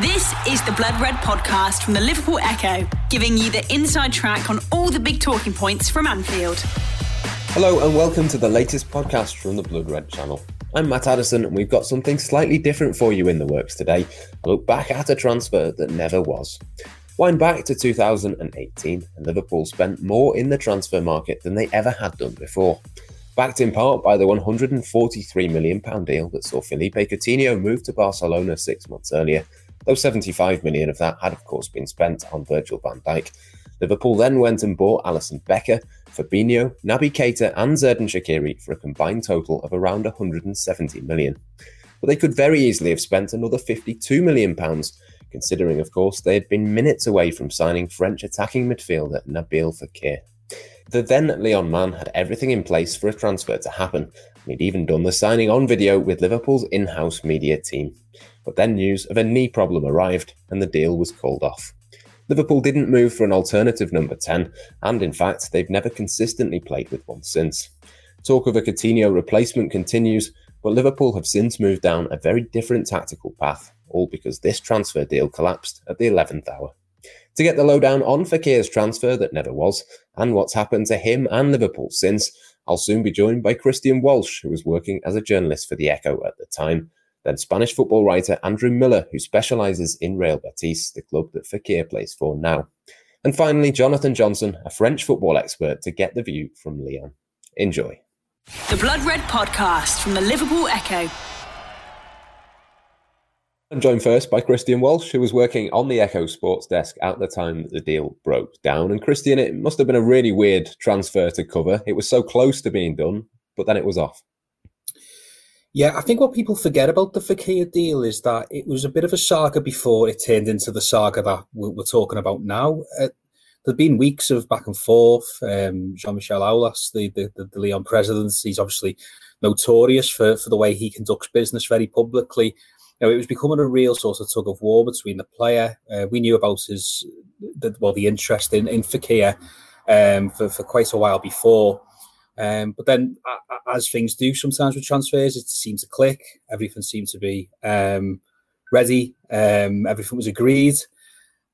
This is the Blood Red podcast from the Liverpool Echo, giving you the inside track on all the big talking points from Anfield. Hello, and welcome to the latest podcast from the Blood Red channel. I'm Matt Addison, and we've got something slightly different for you in the works today. A look back at a transfer that never was. Wind back to 2018, and Liverpool spent more in the transfer market than they ever had done before. Backed in part by the £143 million deal that saw Philippe Coutinho move to Barcelona six months earlier, though 75 million of that had of course been spent on Virgil van Dijk. Liverpool then went and bought Alisson Becker, Fabinho, Naby Keita and Xherdan Shaqiri for a combined total of around 170 million. But they could very easily have spent another 52 million pounds, considering of course they had been minutes away from signing French attacking midfielder Nabil Fekir. The then Lyon man had everything in place for a transfer to happen. He'd even done the signing on video with Liverpool's in house media team. But then news of a knee problem arrived and the deal was called off. Liverpool didn't move for an alternative number 10, and in fact, they've never consistently played with one since. Talk of a Coutinho replacement continues, but Liverpool have since moved down a very different tactical path, all because this transfer deal collapsed at the 11th hour. To get the lowdown on Fekir's transfer that never was, and what's happened to him and Liverpool since, I'll soon be joined by Christian Walsh, who was working as a journalist for the Echo at the time, then Spanish football writer Andrew Miller, who specialises in Real Betis, the club that Fekir plays for now. And finally, Jonathan Johnson, a French football expert, to get the view from Lyon. Enjoy. The Blood Red Podcast from the Liverpool Echo. I'm joined first by Christian Walsh, who was working on the Echo Sports desk at the time that the deal broke down. And Christian, it must have been a really weird transfer to cover. It was so close to being done, but then it was off. Yeah, I think what people forget about the Fekir deal is that it was a bit of a saga before it turned into the saga that we're talking about now. Uh, there've been weeks of back and forth. Um, Jean-Michel Aulas, the, the, the, Lyon president, he's obviously notorious for, for the way he conducts business very publicly. Know, it was becoming a real sort of tug of war between the player. Uh, we knew about his, the, well, the interest in, in Fekir um, for, for quite a while before. Um, but then, as things do sometimes with transfers, it seemed to click. Everything seemed to be um, ready. Um, everything was agreed.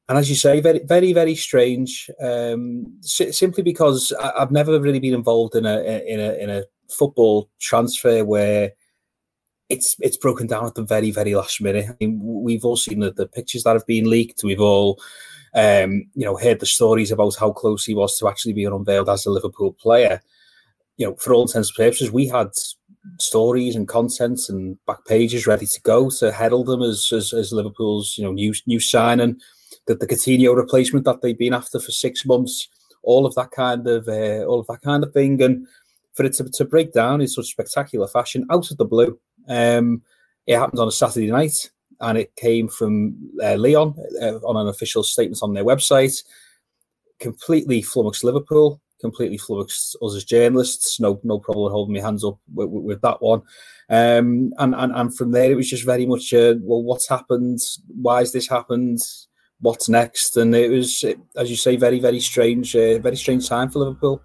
And as you say, very, very, very strange. Um, simply because I, have never really been involved in a in a in a football transfer where it's it's broken down at the very, very last minute. I mean, we've all seen the, the pictures that have been leaked. We've all um, you know, heard the stories about how close he was to actually being unveiled as a Liverpool player you know, for all intents and purposes, we had stories and content and back pages ready to go to herald them as as, as Liverpool's you know new new signing, that the Coutinho replacement that they've been after for six months, all of that kind of uh, all of that kind of thing, and for it to, to break down in such spectacular fashion out of the blue. Um, it happened on a Saturday night, and it came from uh, Lyon uh, on an official statement on their website. Completely flummoxed Liverpool completely flummoxed us as journalists. No, no problem holding my hands up with, with, with that one. Um, and, and and from there, it was just very much, uh, well, what's happened? Why has this happened? What's next? And it was, as you say, very, very strange, uh, very strange time for Liverpool.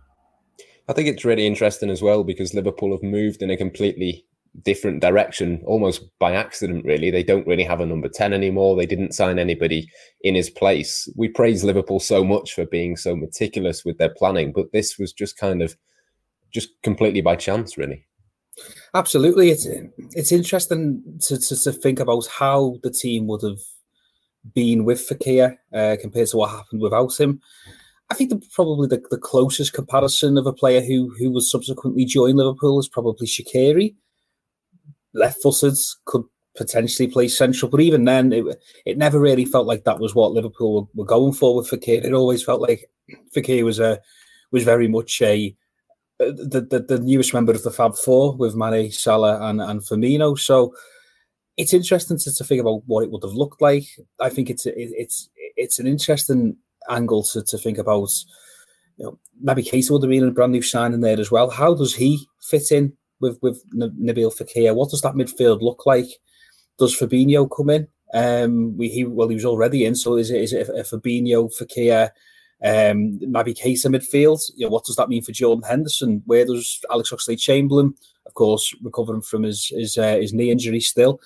I think it's really interesting as well because Liverpool have moved in a completely different direction almost by accident really. They don't really have a number 10 anymore. They didn't sign anybody in his place. We praise liverpool so much for being so meticulous with their planning but this was just kind of just completely by chance really. Absolutely. It's it's interesting to, to, to think about how the team would have been with Fekir uh, compared to what happened without him. I think the, probably the, the closest comparison of a player who who was subsequently joined Liverpool is probably Shaqiri left-footed could potentially play central, but even then, it it never really felt like that was what Liverpool were, were going for with Fekir. It always felt like Fekir was a was very much a uh, the, the, the newest member of the Fab Four with Mane, Salah, and and Firmino. So it's interesting to, to think about what it would have looked like. I think it's it, it's it's an interesting angle to, to think about. You know, maybe Keita would have been a brand new signing there as well. How does he fit in with with Nabil Fekir. What does that midfield look like? Does Fabinho come in? Um, we he well he was already in, so is it is it a, Fabinho Fekir? Um, maybe Keita midfield. You know, what does that mean for Jordan Henderson? Where does Alex Oxlade Chamberlain, of course, recovering from his his, uh, his knee injury still?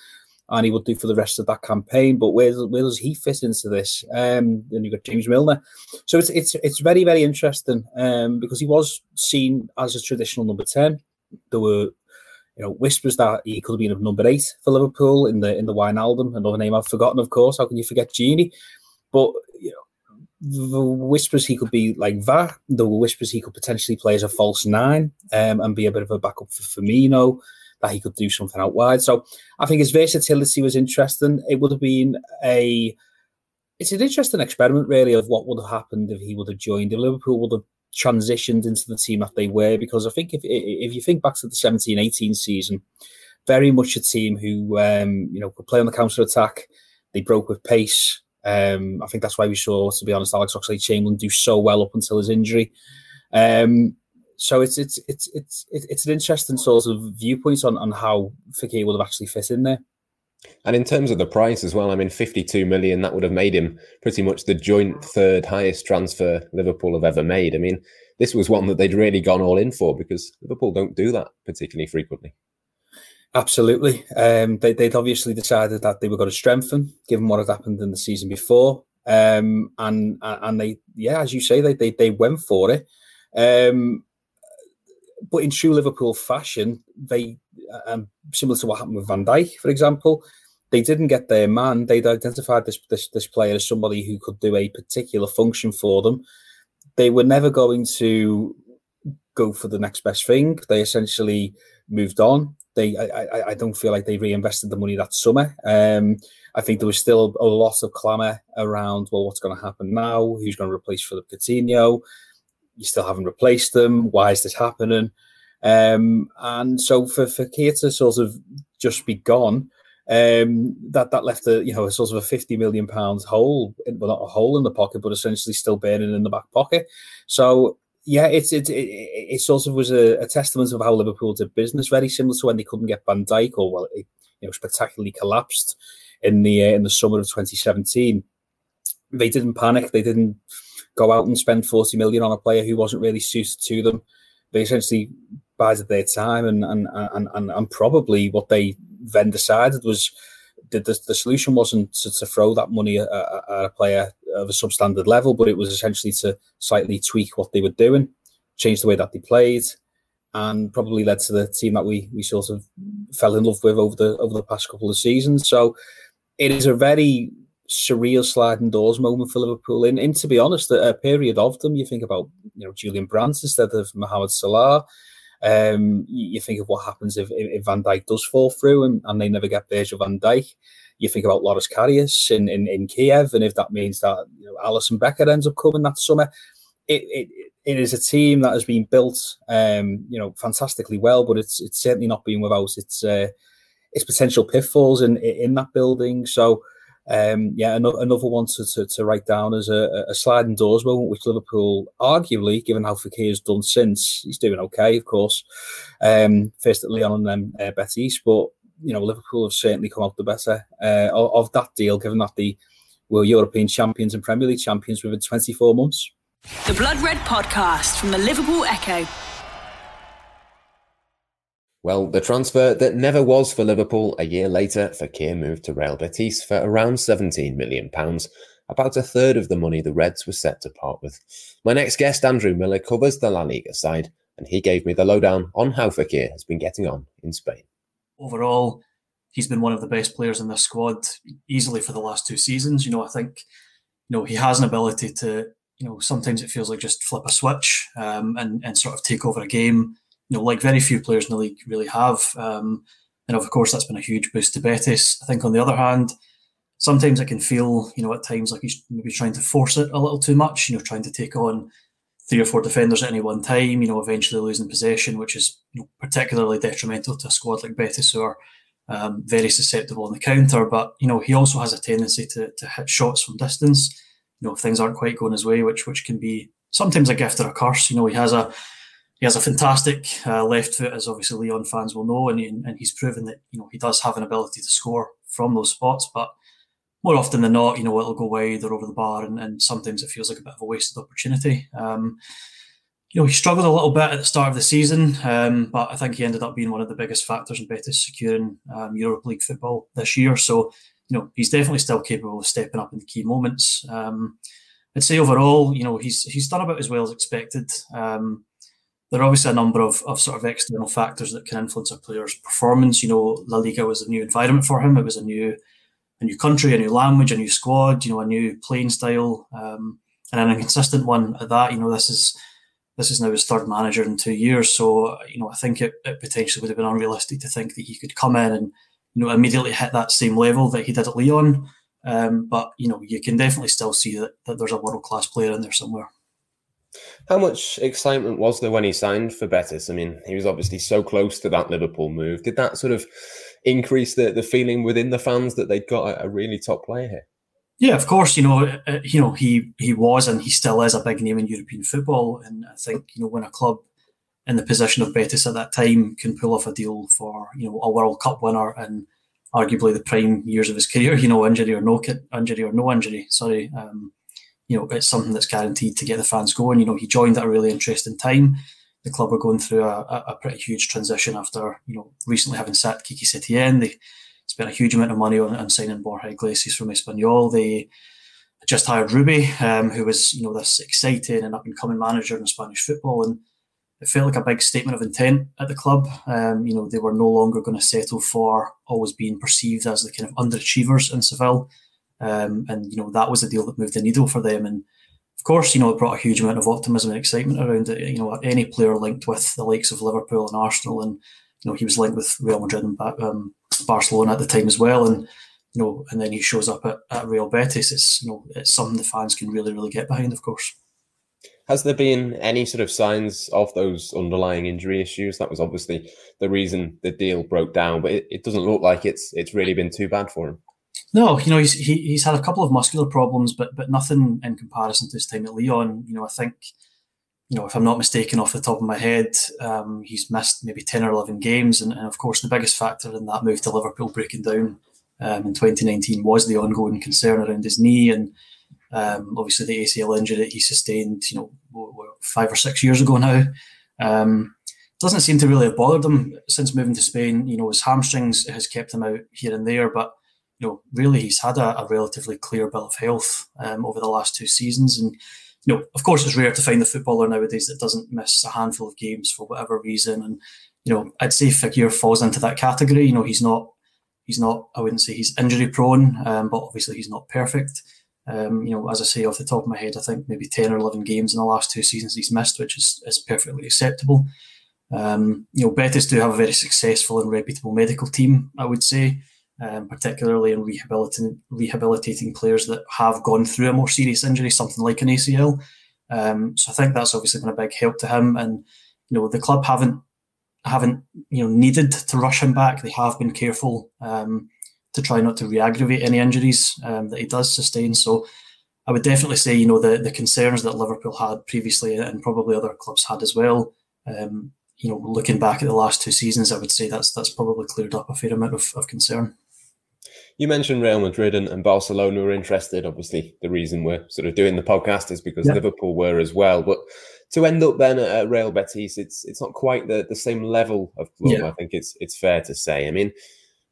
and he would do for the rest of that campaign. But where, where does he fit into this? Um, then you've got James Milner. So it's it's it's very very interesting um, because he was seen as a traditional number ten. There were you know whispers that he could have been a number eight for Liverpool in the in the Wijnaldum, another name I've forgotten, of course. How can you forget Gini? But you know. The whispers he could be like that. The whispers he could potentially play as a false nine um, and be a bit of a backup for Firmino that he could do something out wide. So I think his versatility was interesting. It would have been a it's an interesting experiment really of what would have happened if he would have joined. If Liverpool would have transitioned into the team that they were, because I think if if you think back to the 17-18 season, very much a team who um, you know could play on the counter attack. They broke with pace. Um, I think that's why we saw, to be honest, Alex Oxlade-Chamberlain do so well up until his injury. Um, so it's it's it's it's it's an interesting sort of viewpoint on on how Fekir would have actually fit in there. And in terms of the price as well, I mean, 52 million, that would have made him pretty much the joint third highest transfer Liverpool have ever made. I mean, this was one that they'd really gone all in for because Liverpool don't do that particularly frequently. Absolutely. Um, they, would obviously decided that they were going to strengthen, given what had happened in the season before. Um, and and they, yeah, as you say, they they, they went for it. Um, but in true Liverpool fashion, they um, similar to what happened with Van Dijk, for example, they didn't get their man. They'd identified this, this this player as somebody who could do a particular function for them. They were never going to go for the next best thing. They essentially moved on. They, I, I don't feel like they reinvested the money that summer. Um, I think there was still a lot of clamour around, well, what's going to happen now? Who's going to replace Philip Coutinho? You still haven't replaced them. Why is this happening? Um, and so for Fekir to sort of just be gone, um, that that left a you know a sort of a fifty million pounds hole, well not a hole in the pocket, but essentially still burning in the back pocket. So yeah, it's it, it, it sort of was a, a, testament of how Liverpool did business, very similar to when they couldn't get Van Dijk or well, it, you know, spectacularly collapsed in the uh, in the summer of 2017. They didn't panic. They didn't go out and spend 40 million on a player who wasn't really suited to them. They essentially bided their time and and, and, and, and probably what they then decided was the, the, the solution wasn't to, to, throw that money at, at, a player of a substandard level, but it was essentially to slightly tweak what they were doing, change the way that they played, and probably led to the team that we we sort of fell in love with over the over the past couple of seasons. So it is a very surreal sliding doors moment for Liverpool. And, in to be honest, a, period of them, you think about you know Julian Brandt instead of Mohamed Salah. Um, you, think of what happens if, if, Van Dijk does fall through and, and they never get Virgil Van Dijk. You think about Loris Karius in, in, in Kiev, and if that means that you know, Alisson Becker ends up coming that summer, it, it it is a team that has been built, um, you know, fantastically well, but it's it's certainly not been without its uh, its potential pitfalls in in that building. So um, yeah, another, another one to, to, to, write down as a, a, sliding doors moment, which Liverpool, arguably, given how Fekir has done since, he's doing okay, of course. Um, first at Lyon and then uh, Betis, but you know Liverpool have certainly come out the better uh, of, of, that deal, given that they were European champions and Premier League champions within 24 months. The Blood Red Podcast from the Liverpool Echo. Well, the transfer that never was for Liverpool a year later, Fekir moved to Real Betis for around £17 million, about a third of the money the Reds were set to part with. My next guest, Andrew Miller, covers the La Liga side, and he gave me the lowdown on how Fekir has been getting on in Spain. Overall, he's been one of the best players in the squad easily for the last two seasons. You know, I think, you know, he has an ability to, you know, sometimes it feels like just flip a switch um, and, and sort of take over a game you know, like very few players in the league really have. Um, and of course, that's been a huge boost to Betis. I think on the other hand, sometimes it can feel, you know, at times like he's maybe trying to force it a little too much, you know, trying to take on three or four defenders at any one time, you know, eventually losing possession, which is you know, particularly detrimental to a squad like Betis who are um, very susceptible on the counter. But, you know, he also has a tendency to, to hit shots from distance, you know, if things aren't quite going his way, which which can be sometimes a gift or a curse. You know, he has a he has a fantastic uh, left foot, as obviously Lyon fans will know, and, he, and he's proven that you know he does have an ability to score from those spots. But more often than not, you know, it'll go wide or over the bar, and, and sometimes it feels like a bit of a wasted opportunity. Um, you know, he struggled a little bit at the start of the season, um, but I think he ended up being one of the biggest factors in Betis securing um, Europa League football this year. So, you know, he's definitely still capable of stepping up in the key moments. Um, I'd say overall, you know, he's he's done about as well as expected. Um, there are obviously a number of, of sort of external factors that can influence a player's performance. You know, La Liga was a new environment for him. It was a new a new country, a new language, a new squad. You know, a new playing style, um, and an inconsistent one at that. You know, this is this is now his third manager in two years. So, you know, I think it, it potentially would have been unrealistic to think that he could come in and, you know, immediately hit that same level that he did at Lyon. Um, but, you know, you can definitely still see that, that there's a world class player in there somewhere. How much excitement was there when he signed for Betis? I mean, he was obviously so close to that Liverpool move. Did that sort of increase the, the feeling within the fans that they'd got a, really top player here? Yeah, of course. You know, uh, uh, you know, he he was and he still is a big name in European football, and I think you know when a club in the position of Betis at that time can pull off a deal for you know a World Cup winner and arguably the prime years of his career, you know, injury or no injury or no injury. Sorry, um, you know, it's something that's guaranteed to get the fans going. You know, he joined at a really interesting time. The club were going through a, a pretty huge transition after you know recently having sat Quique Setién. They spent a huge amount of money on, on signing Borja Iglesias from Espanyol. They just hired Rubi, um, who was you know this exciting and up and coming manager in Spanish football, and it felt like a big statement of intent at the club. Um, you know they were no longer going to settle for always being perceived as the kind of underachievers in Seville, um, and you know that was the deal that moved the needle for them. And of course, you know it brought a huge amount of optimism and excitement around it. You know any player linked with the likes of Liverpool and Arsenal, and you know he was linked with Real Madrid and um, Barcelona at the time as well, and you know, and then he shows up at, at Real Betis. It's you know, it's something the fans can really, really get behind, of course. Has there been any sort of signs of those underlying injury issues? That was obviously the reason the deal broke down, but it, it doesn't look like it's it's really been too bad for him. No, you know he's he, he's had a couple of muscular problems, but but nothing in comparison to his time at Lyon. You know, I think you know, if I'm not mistaken, off the top of my head, um, he's missed maybe 10 or 11 games. And, and, of course, the biggest factor in that move to Liverpool breaking down um, in 2019 was the ongoing concern around his knee and um, obviously the ACL injury that he sustained, you know, five or six years ago now. Um, doesn't seem to really have bothered him since moving to Spain. You know, his hamstrings has kept him out here and there, but you know, really he's had a, a relatively clear bill of health um, over the last two seasons and you know, of course, it's rare to find a footballer nowadays that doesn't miss a handful of games for whatever reason. And you know, I'd say Fekir falls into that category. You know, he's not, he's not. I wouldn't say he's injury prone, um, but obviously he's not perfect. Um, you know, as I say off the top of my head, I think maybe ten or eleven games in the last two seasons he's missed, which is is perfectly acceptable. Um, you know, Betis do have a very successful and reputable medical team. I would say um, particularly in rehabilitating rehabilitating players that have gone through a more serious injury, something like an ACL. Um, so I think that's obviously been a big help to him. And you know, the club haven't haven't you know needed to rush him back. They have been careful um, to try not to re-aggravate any injuries um, that he does sustain. So I would definitely say you know the the concerns that Liverpool had previously and probably other clubs had as well. Um, you know, looking back at the last two seasons, I would say that's that's probably cleared up a fair amount of, of concern. You mentioned Real Madrid and, and, Barcelona were interested. Obviously, the reason we're sort of doing the podcast is because yeah. Liverpool were as well. But to end up then at Real Betis, it's it's not quite the, the same level of club. Yeah. I think it's it's fair to say. I mean,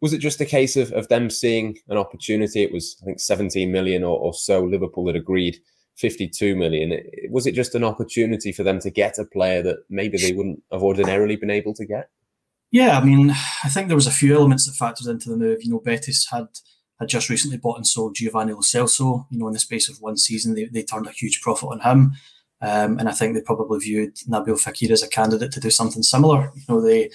was it just a case of, of them seeing an opportunity? It was I think 17 million or, or so. Liverpool had agreed 52 million. Was it just an opportunity for them to get a player that maybe they wouldn't have ordinarily been able to get? Yeah, I mean, I think there was a few elements that factored into the move. You know, Betis had had just recently bought and sold Giovanni Lo Celso. You know, in the space of one season, they, they turned a huge profit on him. Um, and I think they probably viewed Nabil Fekir as a candidate to do something similar. You know, they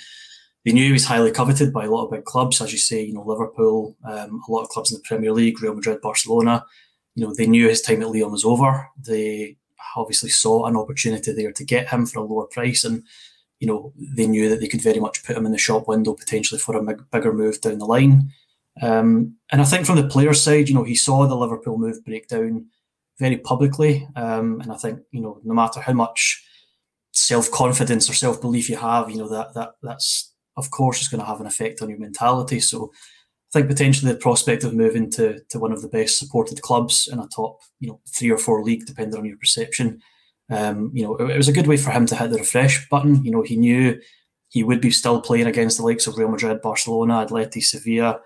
they knew he was highly coveted by a lot of big clubs, as you say, you know, Liverpool, um, a lot of clubs in the Premier League, Real Madrid, Barcelona. You know, they knew his time at Lyon was over. They obviously saw an opportunity there to get him for a lower price. And you know, they knew that they could very much put him in the shop window potentially for a bigger move down the line. Um, and I think from the player's side, you know, he saw the Liverpool move break down very publicly. Um, and I think, you know, no matter how much self confidence or self belief you have, you know, that that that's of course is going to have an effect on your mentality. So I think potentially the prospect of moving to to one of the best supported clubs in a top, you know, three or four league, depending on your perception, um, you know, it, was a good way for him to hit the refresh button. You know, he knew he would be still playing against the likes of Real Madrid, Barcelona, Atleti, Sevilla,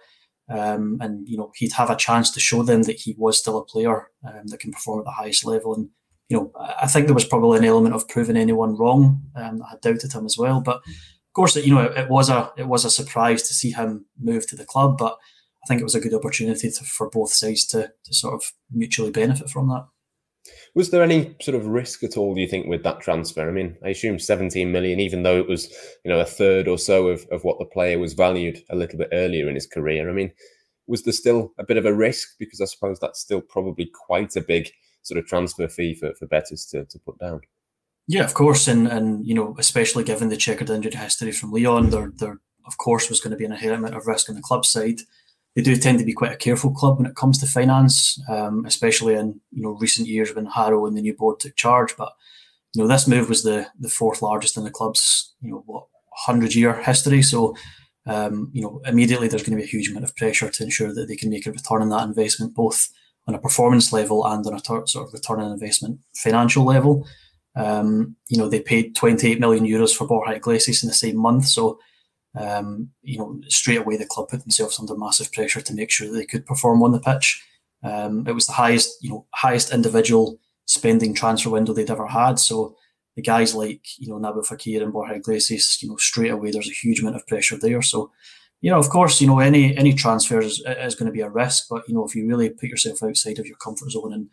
um, and you know he'd have a chance to show them that he was still a player um, that can perform at the highest level. And you know, I think there was probably an element of proving anyone wrong. Um, I had doubted him as well, but of course, you know, it, it, was a it was a surprise to see him move to the club. But I think it was a good opportunity to, for both sides to to sort of mutually benefit from that. Was there any sort of risk at all, do you think, with that transfer? I mean, I assume 17 million, even though it was, you know, a third or so of, of what the player was valued a little bit earlier in his career. I mean, was there still a bit of a risk? Because I suppose that's still probably quite a big sort of transfer fee for, for Betis to, to put down. Yeah, of course. And, and, you know, especially given the checkered injury history from Lyon, there, there, of course, was going to be an inherent amount of risk on the club side they do tend to be quite a careful club when it comes to finance, um, especially in you know recent years when Haro and the new board took charge. But you know this move was the the fourth largest in the club's you know what hundred year history. So um, you know immediately there's going to be a huge amount of pressure to ensure that they can make a return on that investment, both on a performance level and on a ter- sort of return on investment financial level. Um, you know they paid 28 million euros for Borja Iglesias in the same month, so um, you know, straight away the club put themselves under massive pressure to make sure that they could perform on the pitch. Um, it was the highest, you know, highest individual spending transfer window they'd ever had. So the guys like, you know, Nabil Fekir and Borja Iglesias, you know, straight away there's a huge amount of pressure there. So, you know, of course, you know, any any transfer is, is going to be a risk, but you know, if you really put yourself outside of your comfort zone and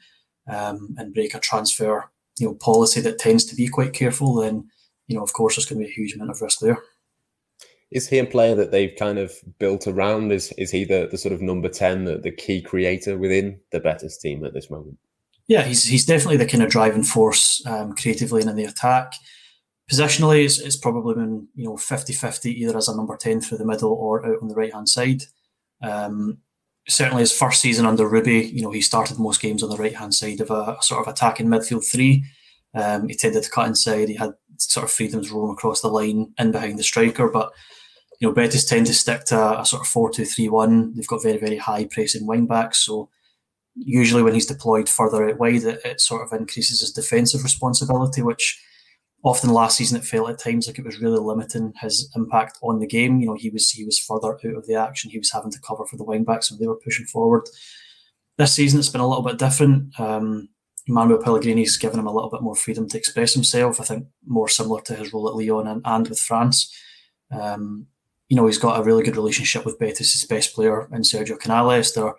um, and break a transfer, you know, policy that tends to be quite careful, then you know, of course, there's going to be a huge amount of risk there is he a player that they've kind of built around? Is is he the, the sort of number ten, the, the key creator within the Betis team at this moment? Yeah, he's he's definitely the kind of driving force um, creatively and in the attack. Positionally, it's, it's probably been you know 50-50 either as a number ten through the middle or out on the right hand side. Um, certainly, his first season under Rubi, you know, he started most games on the right hand side of a, sort of attacking midfield three. Um, he tended to cut inside. He had sort of freedoms roam across the line and behind the striker, but you know, Betis tend to stick to a, sort of 4 2 3 1. They've got very, very high pressing wing backs. So usually when he's deployed further out wide, it, it sort of increases his defensive responsibility, which often last season it felt at times like it was really limiting his impact on the game. You know, he was he was further out of the action. He was having to cover for the wing backs when they were pushing forward. This season it's been a little bit different. Um, Manuel Pellegrini's given him a little bit more freedom to express himself. I think more similar to his role at Lyon and, and with France. Um, you know, he's got a really good relationship with Betis' best player in Sergio Canales. They're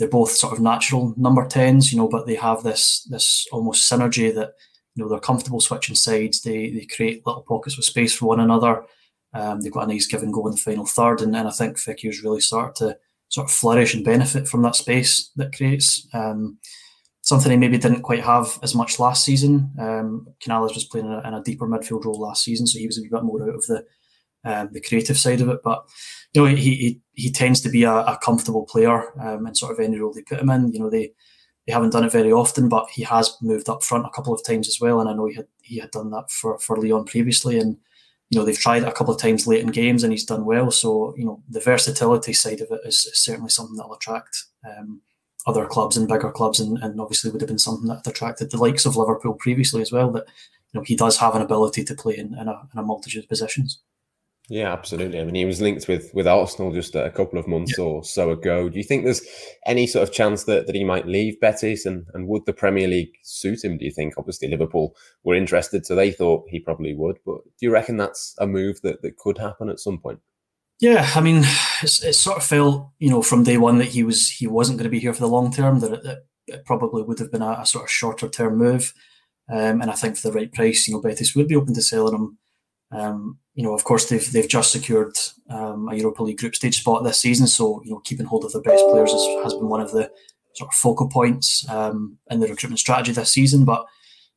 they're both sort of natural number tens, you know, but they have this this almost synergy that you know they're comfortable switching sides. They they create little pockets of space for one another. Um, they've got a nice give and go in the final third, and, and I think Fekir's really started to sort of flourish and benefit from that space that creates. Um, something he maybe didn't quite have as much last season. Um, Canales was playing in a, in a, deeper midfield role last season, so he was a bit more out of the um, the creative side of it. But you know, he he, he tends to be a, a comfortable player um, in sort of any role they put him in. You know, they they haven't done it very often, but he has moved up front a couple of times as well. And I know he had he had done that for for Lyon previously, and you know they've tried it a couple of times late in games, and he's done well. So you know, the versatility side of it is, is certainly something that'll attract. Um, other clubs and bigger clubs, and, and obviously would have been something that attracted the likes of Liverpool previously as well. That you know he does have an ability to play in, in, a, in a multitude of positions. Yeah, absolutely. I mean, he was linked with with Arsenal just a couple of months yeah. or so ago. Do you think there's any sort of chance that, that he might leave Betis, and, and would the Premier League suit him? Do you think? Obviously, Liverpool were interested, so they thought he probably would. But do you reckon that's a move that, that could happen at some point? Yeah, I mean, it sort of felt, you know, from day one that he was he wasn't going to be here for the long term. That it, it probably would have been a, a sort of shorter term move, um, and I think for the right price, you know, Betis would be open to selling him. Um, you know, of course, they've they've just secured um, a Europa League group stage spot this season, so you know, keeping hold of their best players has, has been one of the sort of focal points um, in the recruitment strategy this season. But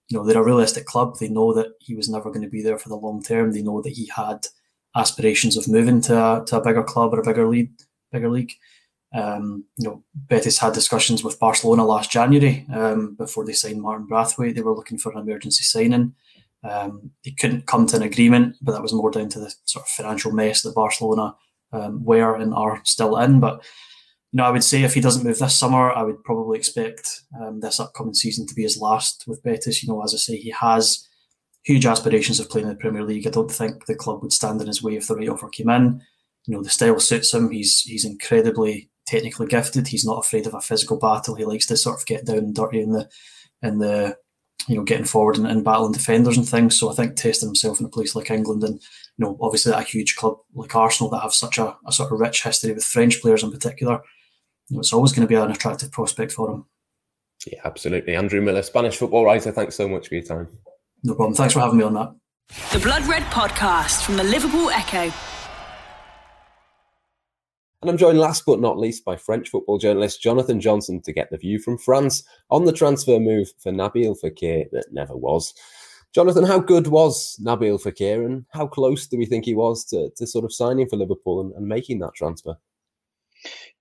you know, they're a realistic club. They know that he was never going to be there for the long term. They know that he had aspirations of moving to a, to a bigger club or a bigger league. Bigger league. Um, you know, Betis had discussions with Barcelona last January um, before they signed Martin Braithwaite. They were looking for an emergency signing. Um, they couldn't come to an agreement, but that was more down to the sort of financial mess that Barcelona um, were and are still in. But you know, I would say if he doesn't move this summer, I would probably expect um, this upcoming season to be his last with Betis. You know, as I say, he has huge aspirations of playing in the Premier League. I don't think the club would stand in his way if the right offer came in. You know, the style suits him. He's he's incredibly technically gifted. He's not afraid of a physical battle. He likes to sort of get down and dirty in the in the you know getting forward and, and battling defenders and things. So I think testing himself in a place like England and you know obviously a huge club like Arsenal that have such a, a sort of rich history with French players in particular, you know, it's always going to be an attractive prospect for him. Yeah, absolutely. Andrew Miller, Spanish football writer. Thanks so much for your time. No problem. Thanks for having me on that. The Blood Red Podcast from the Liverpool Echo. And I'm joined last but not least by French football journalist Jonathan Johnson to get the view from France on the transfer move for Nabil Fekir that never was. Jonathan, how good was Nabil Fekir and how close do we think he was to, to sort of signing for Liverpool and, and making that transfer?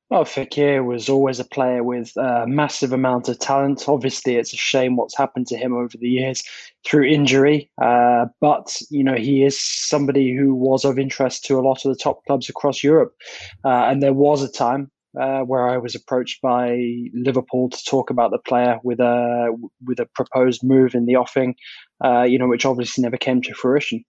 Well, Fekir was always a player with a massive amount of talent. Obviously, it's a shame what's happened to him over the years through injury. Uh, but, you know, he is somebody who was of interest to a lot of the top clubs across Europe. Uh, and there was a time uh, where I was approached by Liverpool to talk about the player with a with a proposed move in the offing, uh, you know, which obviously never came to fruition.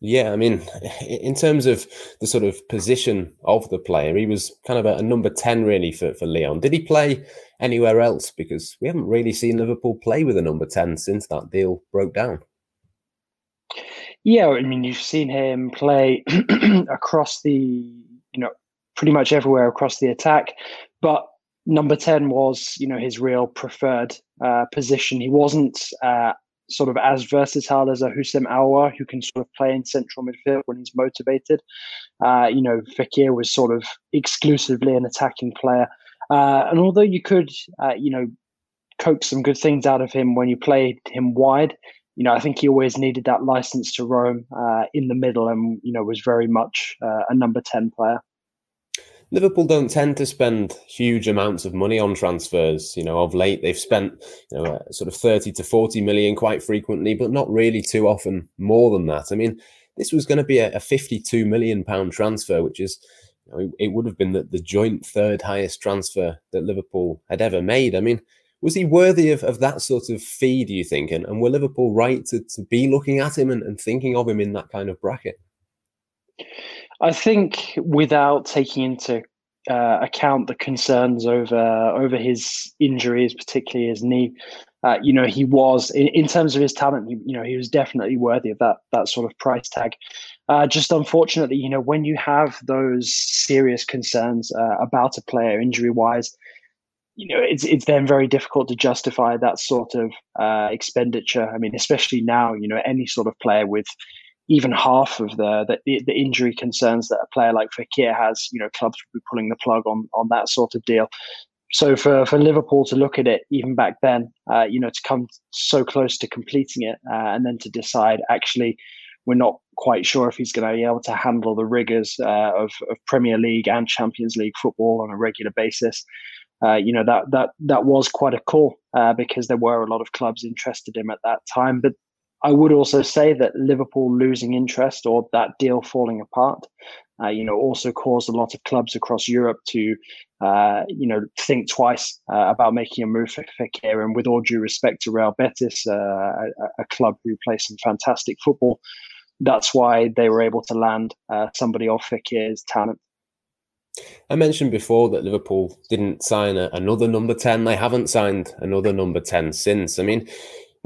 Yeah, I mean, in terms of the sort of position of the player, he was kind of a, number 10 really for, for Lyon. Did he play anywhere else? Because we haven't really seen Liverpool play with a number 10 since that deal broke down. Yeah, I mean, you've seen him play across the, you know, pretty much everywhere across the attack. But number 10 was, you know, his real preferred uh, position. He wasn't uh, sort of as versatile as a Houssem Aouar, who can sort of play in central midfield when he's motivated. Uh, you know, Fekir was sort of exclusively an attacking player. Uh, and although you could, uh, you know, coax some good things out of him when you played him wide, you know, I think he always needed that license to roam uh, in the middle and, you know, was very much uh, a number 10 player. Liverpool don't tend to spend huge amounts of money on transfers. You know, of late they've spent you know uh, sort of thirty to forty million quite frequently, but not really too often more than that. I mean, this was going to be a, a fifty-two million pound transfer, which is you know, it, it would have been the, the joint third highest transfer that Liverpool had ever made. I mean, was he worthy of, of that sort of fee, do you think? And, and were Liverpool right to, to be looking at him and, and thinking of him in that kind of bracket? I think without taking into uh, account the concerns over over his injuries, particularly his knee, uh, you know, he was in, in, terms of his talent, you, know, he was definitely worthy of that that sort of price tag. Uh, just unfortunately, you know, when you have those serious concerns uh, about a player injury wise, you know, it's it's then very difficult to justify that sort of uh, expenditure. I mean, especially now, you know, any sort of player with even half of the, the, the injury concerns that a player like Fekir has, you know, clubs would be pulling the plug on on that sort of deal. So for, for Liverpool to look at it even back then, uh, you know, to come so close to completing it, uh, and then to decide actually we're not quite sure if he's going to be able to handle the rigors uh, of, of Premier League and Champions League football on a regular basis. Uh, you know that that that was quite a call uh, because there were a lot of clubs interested in him at that time. But I would also say that Liverpool losing interest or that deal falling apart, uh, you know, also caused a lot of clubs across Europe to, uh, you know, think twice uh, about making a move for Fekir. And with all due respect to Real Betis, uh, a, a, club who plays some fantastic football, that's why they were able to land uh, somebody of Fekir's talent. I mentioned before that Liverpool didn't sign a, another number 10. They haven't signed another number 10 since. I mean,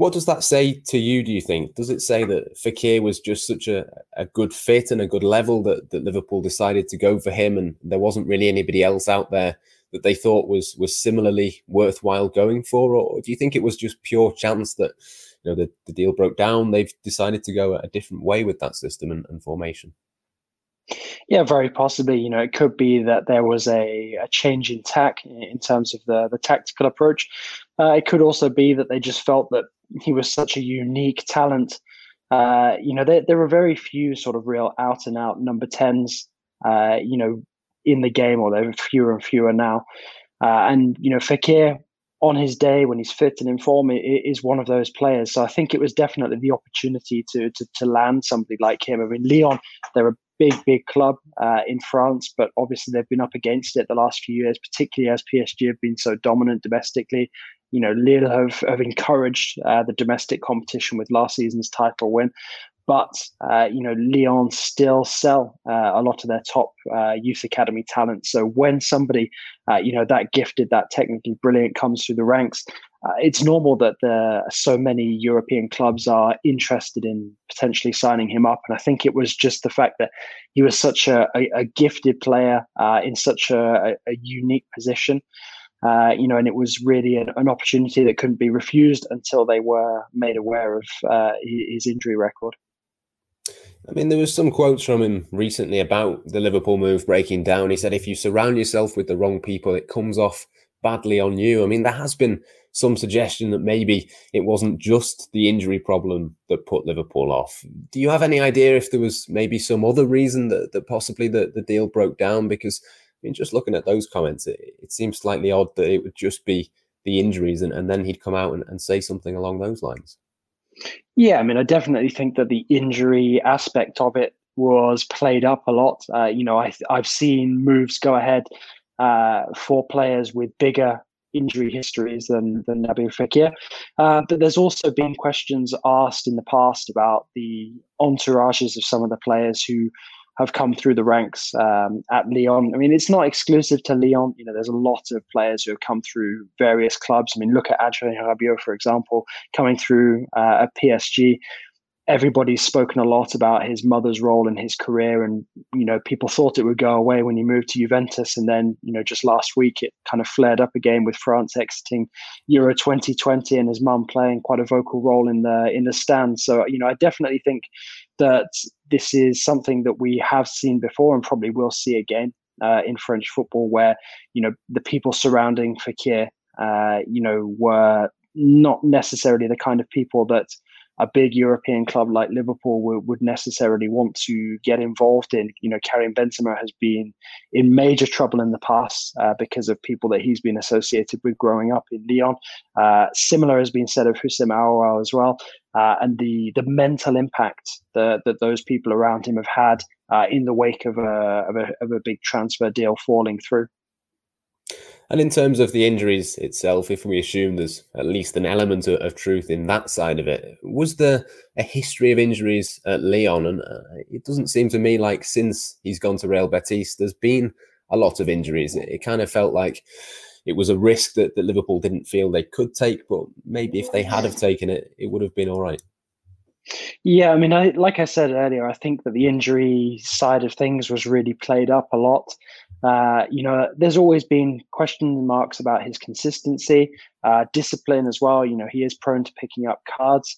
what does that say to you, do you think? Does it say that Fekir was just such a, a good fit and a good level that, that Liverpool decided to go for him and there wasn't really anybody else out there that they thought was was similarly worthwhile going for? Or do you think it was just pure chance that you know the, the deal broke down? They've decided to go a different way with that system and, and formation. Yeah, very possibly. You know, it could be that there was a, a change in tack in terms of the, the tactical approach. Uh, it could also be that they just felt that he was such a unique talent. Uh, you know, there, there very few sort of real out and out number 10s, uh, you know, in the game, or there are fewer and fewer now. Uh, and, you know, Fekir on his day when he's fit and in form is one of those players. So I think it was definitely the opportunity to, to, to land somebody like him. I mean, Lyon, they're a big, big club uh, in France, but obviously they've been up against it the last few years, particularly as PSG have been so dominant domestically. You know, Lille have, have encouraged uh, the domestic competition with last season's title win. But uh, you know, Lyon still sell uh, a lot of their top uh, youth academy talent. So when somebody, uh, you know, that gifted, that technically brilliant comes through the ranks, uh, it's normal that the, so many European clubs are interested in potentially signing him up. And I think it was just the fact that he was such a, a, a gifted player uh, in such a, a, unique position. Uh, you know, and it was really an, an, opportunity that couldn't be refused until they were made aware of uh, his injury record. I mean, there was some quotes from him recently about the Liverpool move breaking down. He said, "If you surround yourself with the wrong people, it comes off badly on you." I mean, there has been some suggestion that maybe it wasn't just the injury problem that put Liverpool off. Do you have any idea if there was maybe some other reason that, that possibly the, the deal broke down? Because I mean, just looking at those comments, it, it seems slightly odd that it would just be the injuries and, and then he'd come out and, and say something along those lines. Yeah, I mean, I definitely think that the injury aspect of it was played up a lot. Uh, you know, I, I've seen moves go ahead uh, for players with bigger injury histories than than Nabil Fekir. Uh, but there's also been questions asked in the past about the entourages of some of the players who have come through the ranks um, at Lyon. I mean, it's not exclusive to Lyon. You know, there's a lot of players who have come through various clubs. I mean, look at Adrien Rabiot, for example, coming through uh, at PSG everybody's spoken a lot about his mother's role in his career and you know people thought it would go away when he moved to Juventus and then you know just last week it kind of flared up again with France exiting Euro 2020 and his mum playing quite a vocal role in the in the stands so you know I definitely think that this is something that we have seen before and probably will see again uh, in French football where you know the people surrounding Fekir uh, you know were not necessarily the kind of people that a big European club like Liverpool would, would necessarily want to get involved in. You know, Karim Benzema has been in major trouble in the past uh, because of people that he's been associated with growing up in Lyon. Uh, similar has been said of Houssem Aouar as well. Uh, and the the mental impact that, that those people around him have had uh, in the wake of a, of a of a big transfer deal falling through. And in terms of the injuries itself, if we assume there's at least an element of, of truth in that side of it, was there a history of injuries at Lyon? And uh, it doesn't seem to me like since he's gone to Real Betis, there's been a lot of injuries. It, it kind of felt like it was a risk that, that Liverpool didn't feel they could take, but maybe if they had have taken it, it would have been all right. Yeah, I mean, I, like I said earlier, I think that the injury side of things was really played up a lot. Uh, you know, there's always been question marks about his consistency, uh, discipline as well. You know, he is prone to picking up cards.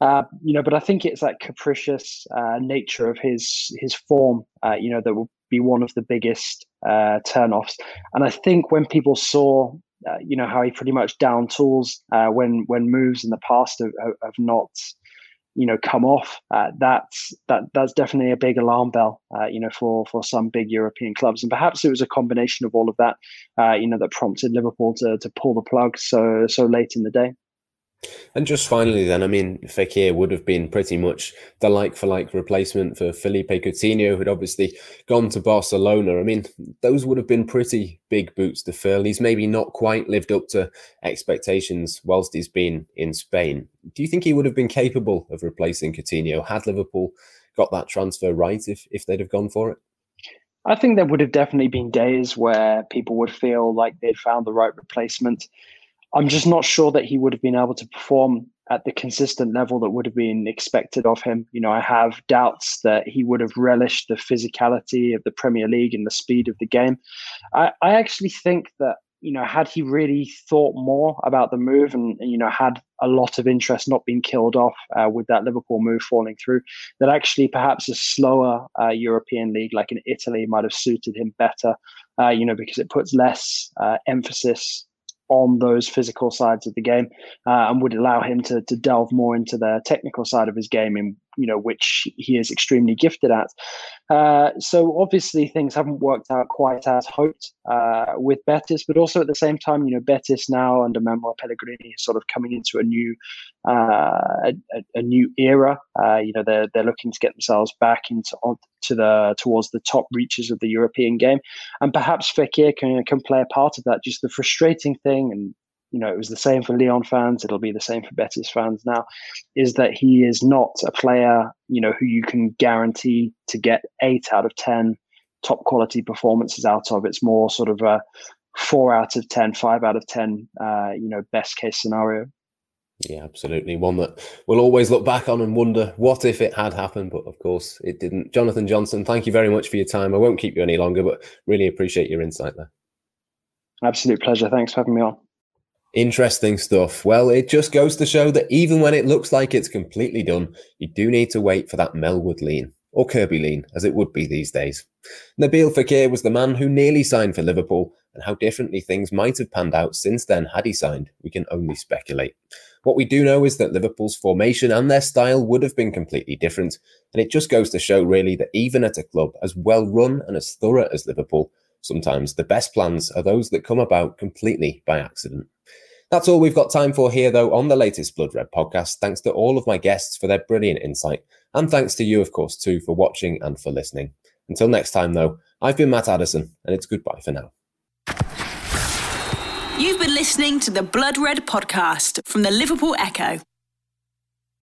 Uh, you know, but I think it's that capricious uh, nature of his his form. Uh, you know, that will be one of the biggest uh, turnoffs. And I think when people saw, you know, how he pretty much down tools when when moves in the past have, have not you know come off uh, that's that that's definitely a big alarm bell uh, you know for for some big european clubs. And perhaps it was a combination of all of that uh, you know that prompted liverpool to to pull the plug so so late in the day and just finally, then, I mean, Fekir would have been pretty much the like for like replacement for Felipe Coutinho, who'd obviously gone to Barcelona. I mean, those would have been pretty big boots to fill. He's maybe not quite lived up to expectations whilst he's been in Spain. Do you think he would have been capable of replacing Coutinho had Liverpool got that transfer right if, if they'd have gone for it? I think there would have definitely been days where people would feel like they'd found the right replacement. I'm just not sure that he would have been able to perform at the consistent level that would have been expected of him. You know, I have doubts that he would have relished the physicality of the Premier League and the speed of the game. I, I actually think that, you know, had he really thought more about the move and, you know, had a lot of interest not being killed off uh, with that Liverpool move falling through, that actually perhaps a slower uh, European league like in Italy might have suited him better, uh, you know, because it puts less uh, emphasis on those physical sides of the game uh, and would allow him to, to delve more into the technical side of his game in you know which he is extremely gifted at. Uh, so obviously things haven't worked out quite as hoped uh, with Betis, but also at the same time, you know, Betis now under Manuel Pellegrini is sort of coming into a new uh, a, a, new era. Uh, you know, they're they're looking to get themselves back into on, to the towards the top reaches of the European game, and perhaps Fekir can can play a part of that. Just the frustrating thing, and you know, it was the same for Lyon fans. It'll be the same for Betis fans now. Is that he is not a player, you know, who you can guarantee to get eight out of ten top quality performances out of. It's more sort of a four out of ten, five out of ten, uh, you know, best case scenario. Yeah, absolutely. One that we'll always look back on and wonder what if it had happened, but of course it didn't. Jonathan Johnson, thank you very much for your time. I won't keep you any longer, but really appreciate your insight there. Absolute pleasure. Thanks for having me on. Interesting stuff. Well, it just goes to show that even when it looks like it's completely done, you do need to wait for that Melwood lean, or Kirkby lean, as it would be these days. Nabil Fekir was the man who nearly signed for Liverpool, and how differently things might have panned out since then had he signed, we can only speculate. What we do know is that Liverpool's formation and their style would have been completely different, and it just goes to show really that even at a club as well run and as thorough as Liverpool, sometimes the best plans are those that come about completely by accident. That's all we've got time for here, though, on the latest Blood Red podcast. Thanks to all of my guests for their brilliant insight. And thanks to you, of course, too, for watching and for listening. Until next time, though, I've been Matt Addison, and it's goodbye for now. You've been listening to the Blood Red podcast from the Liverpool Echo.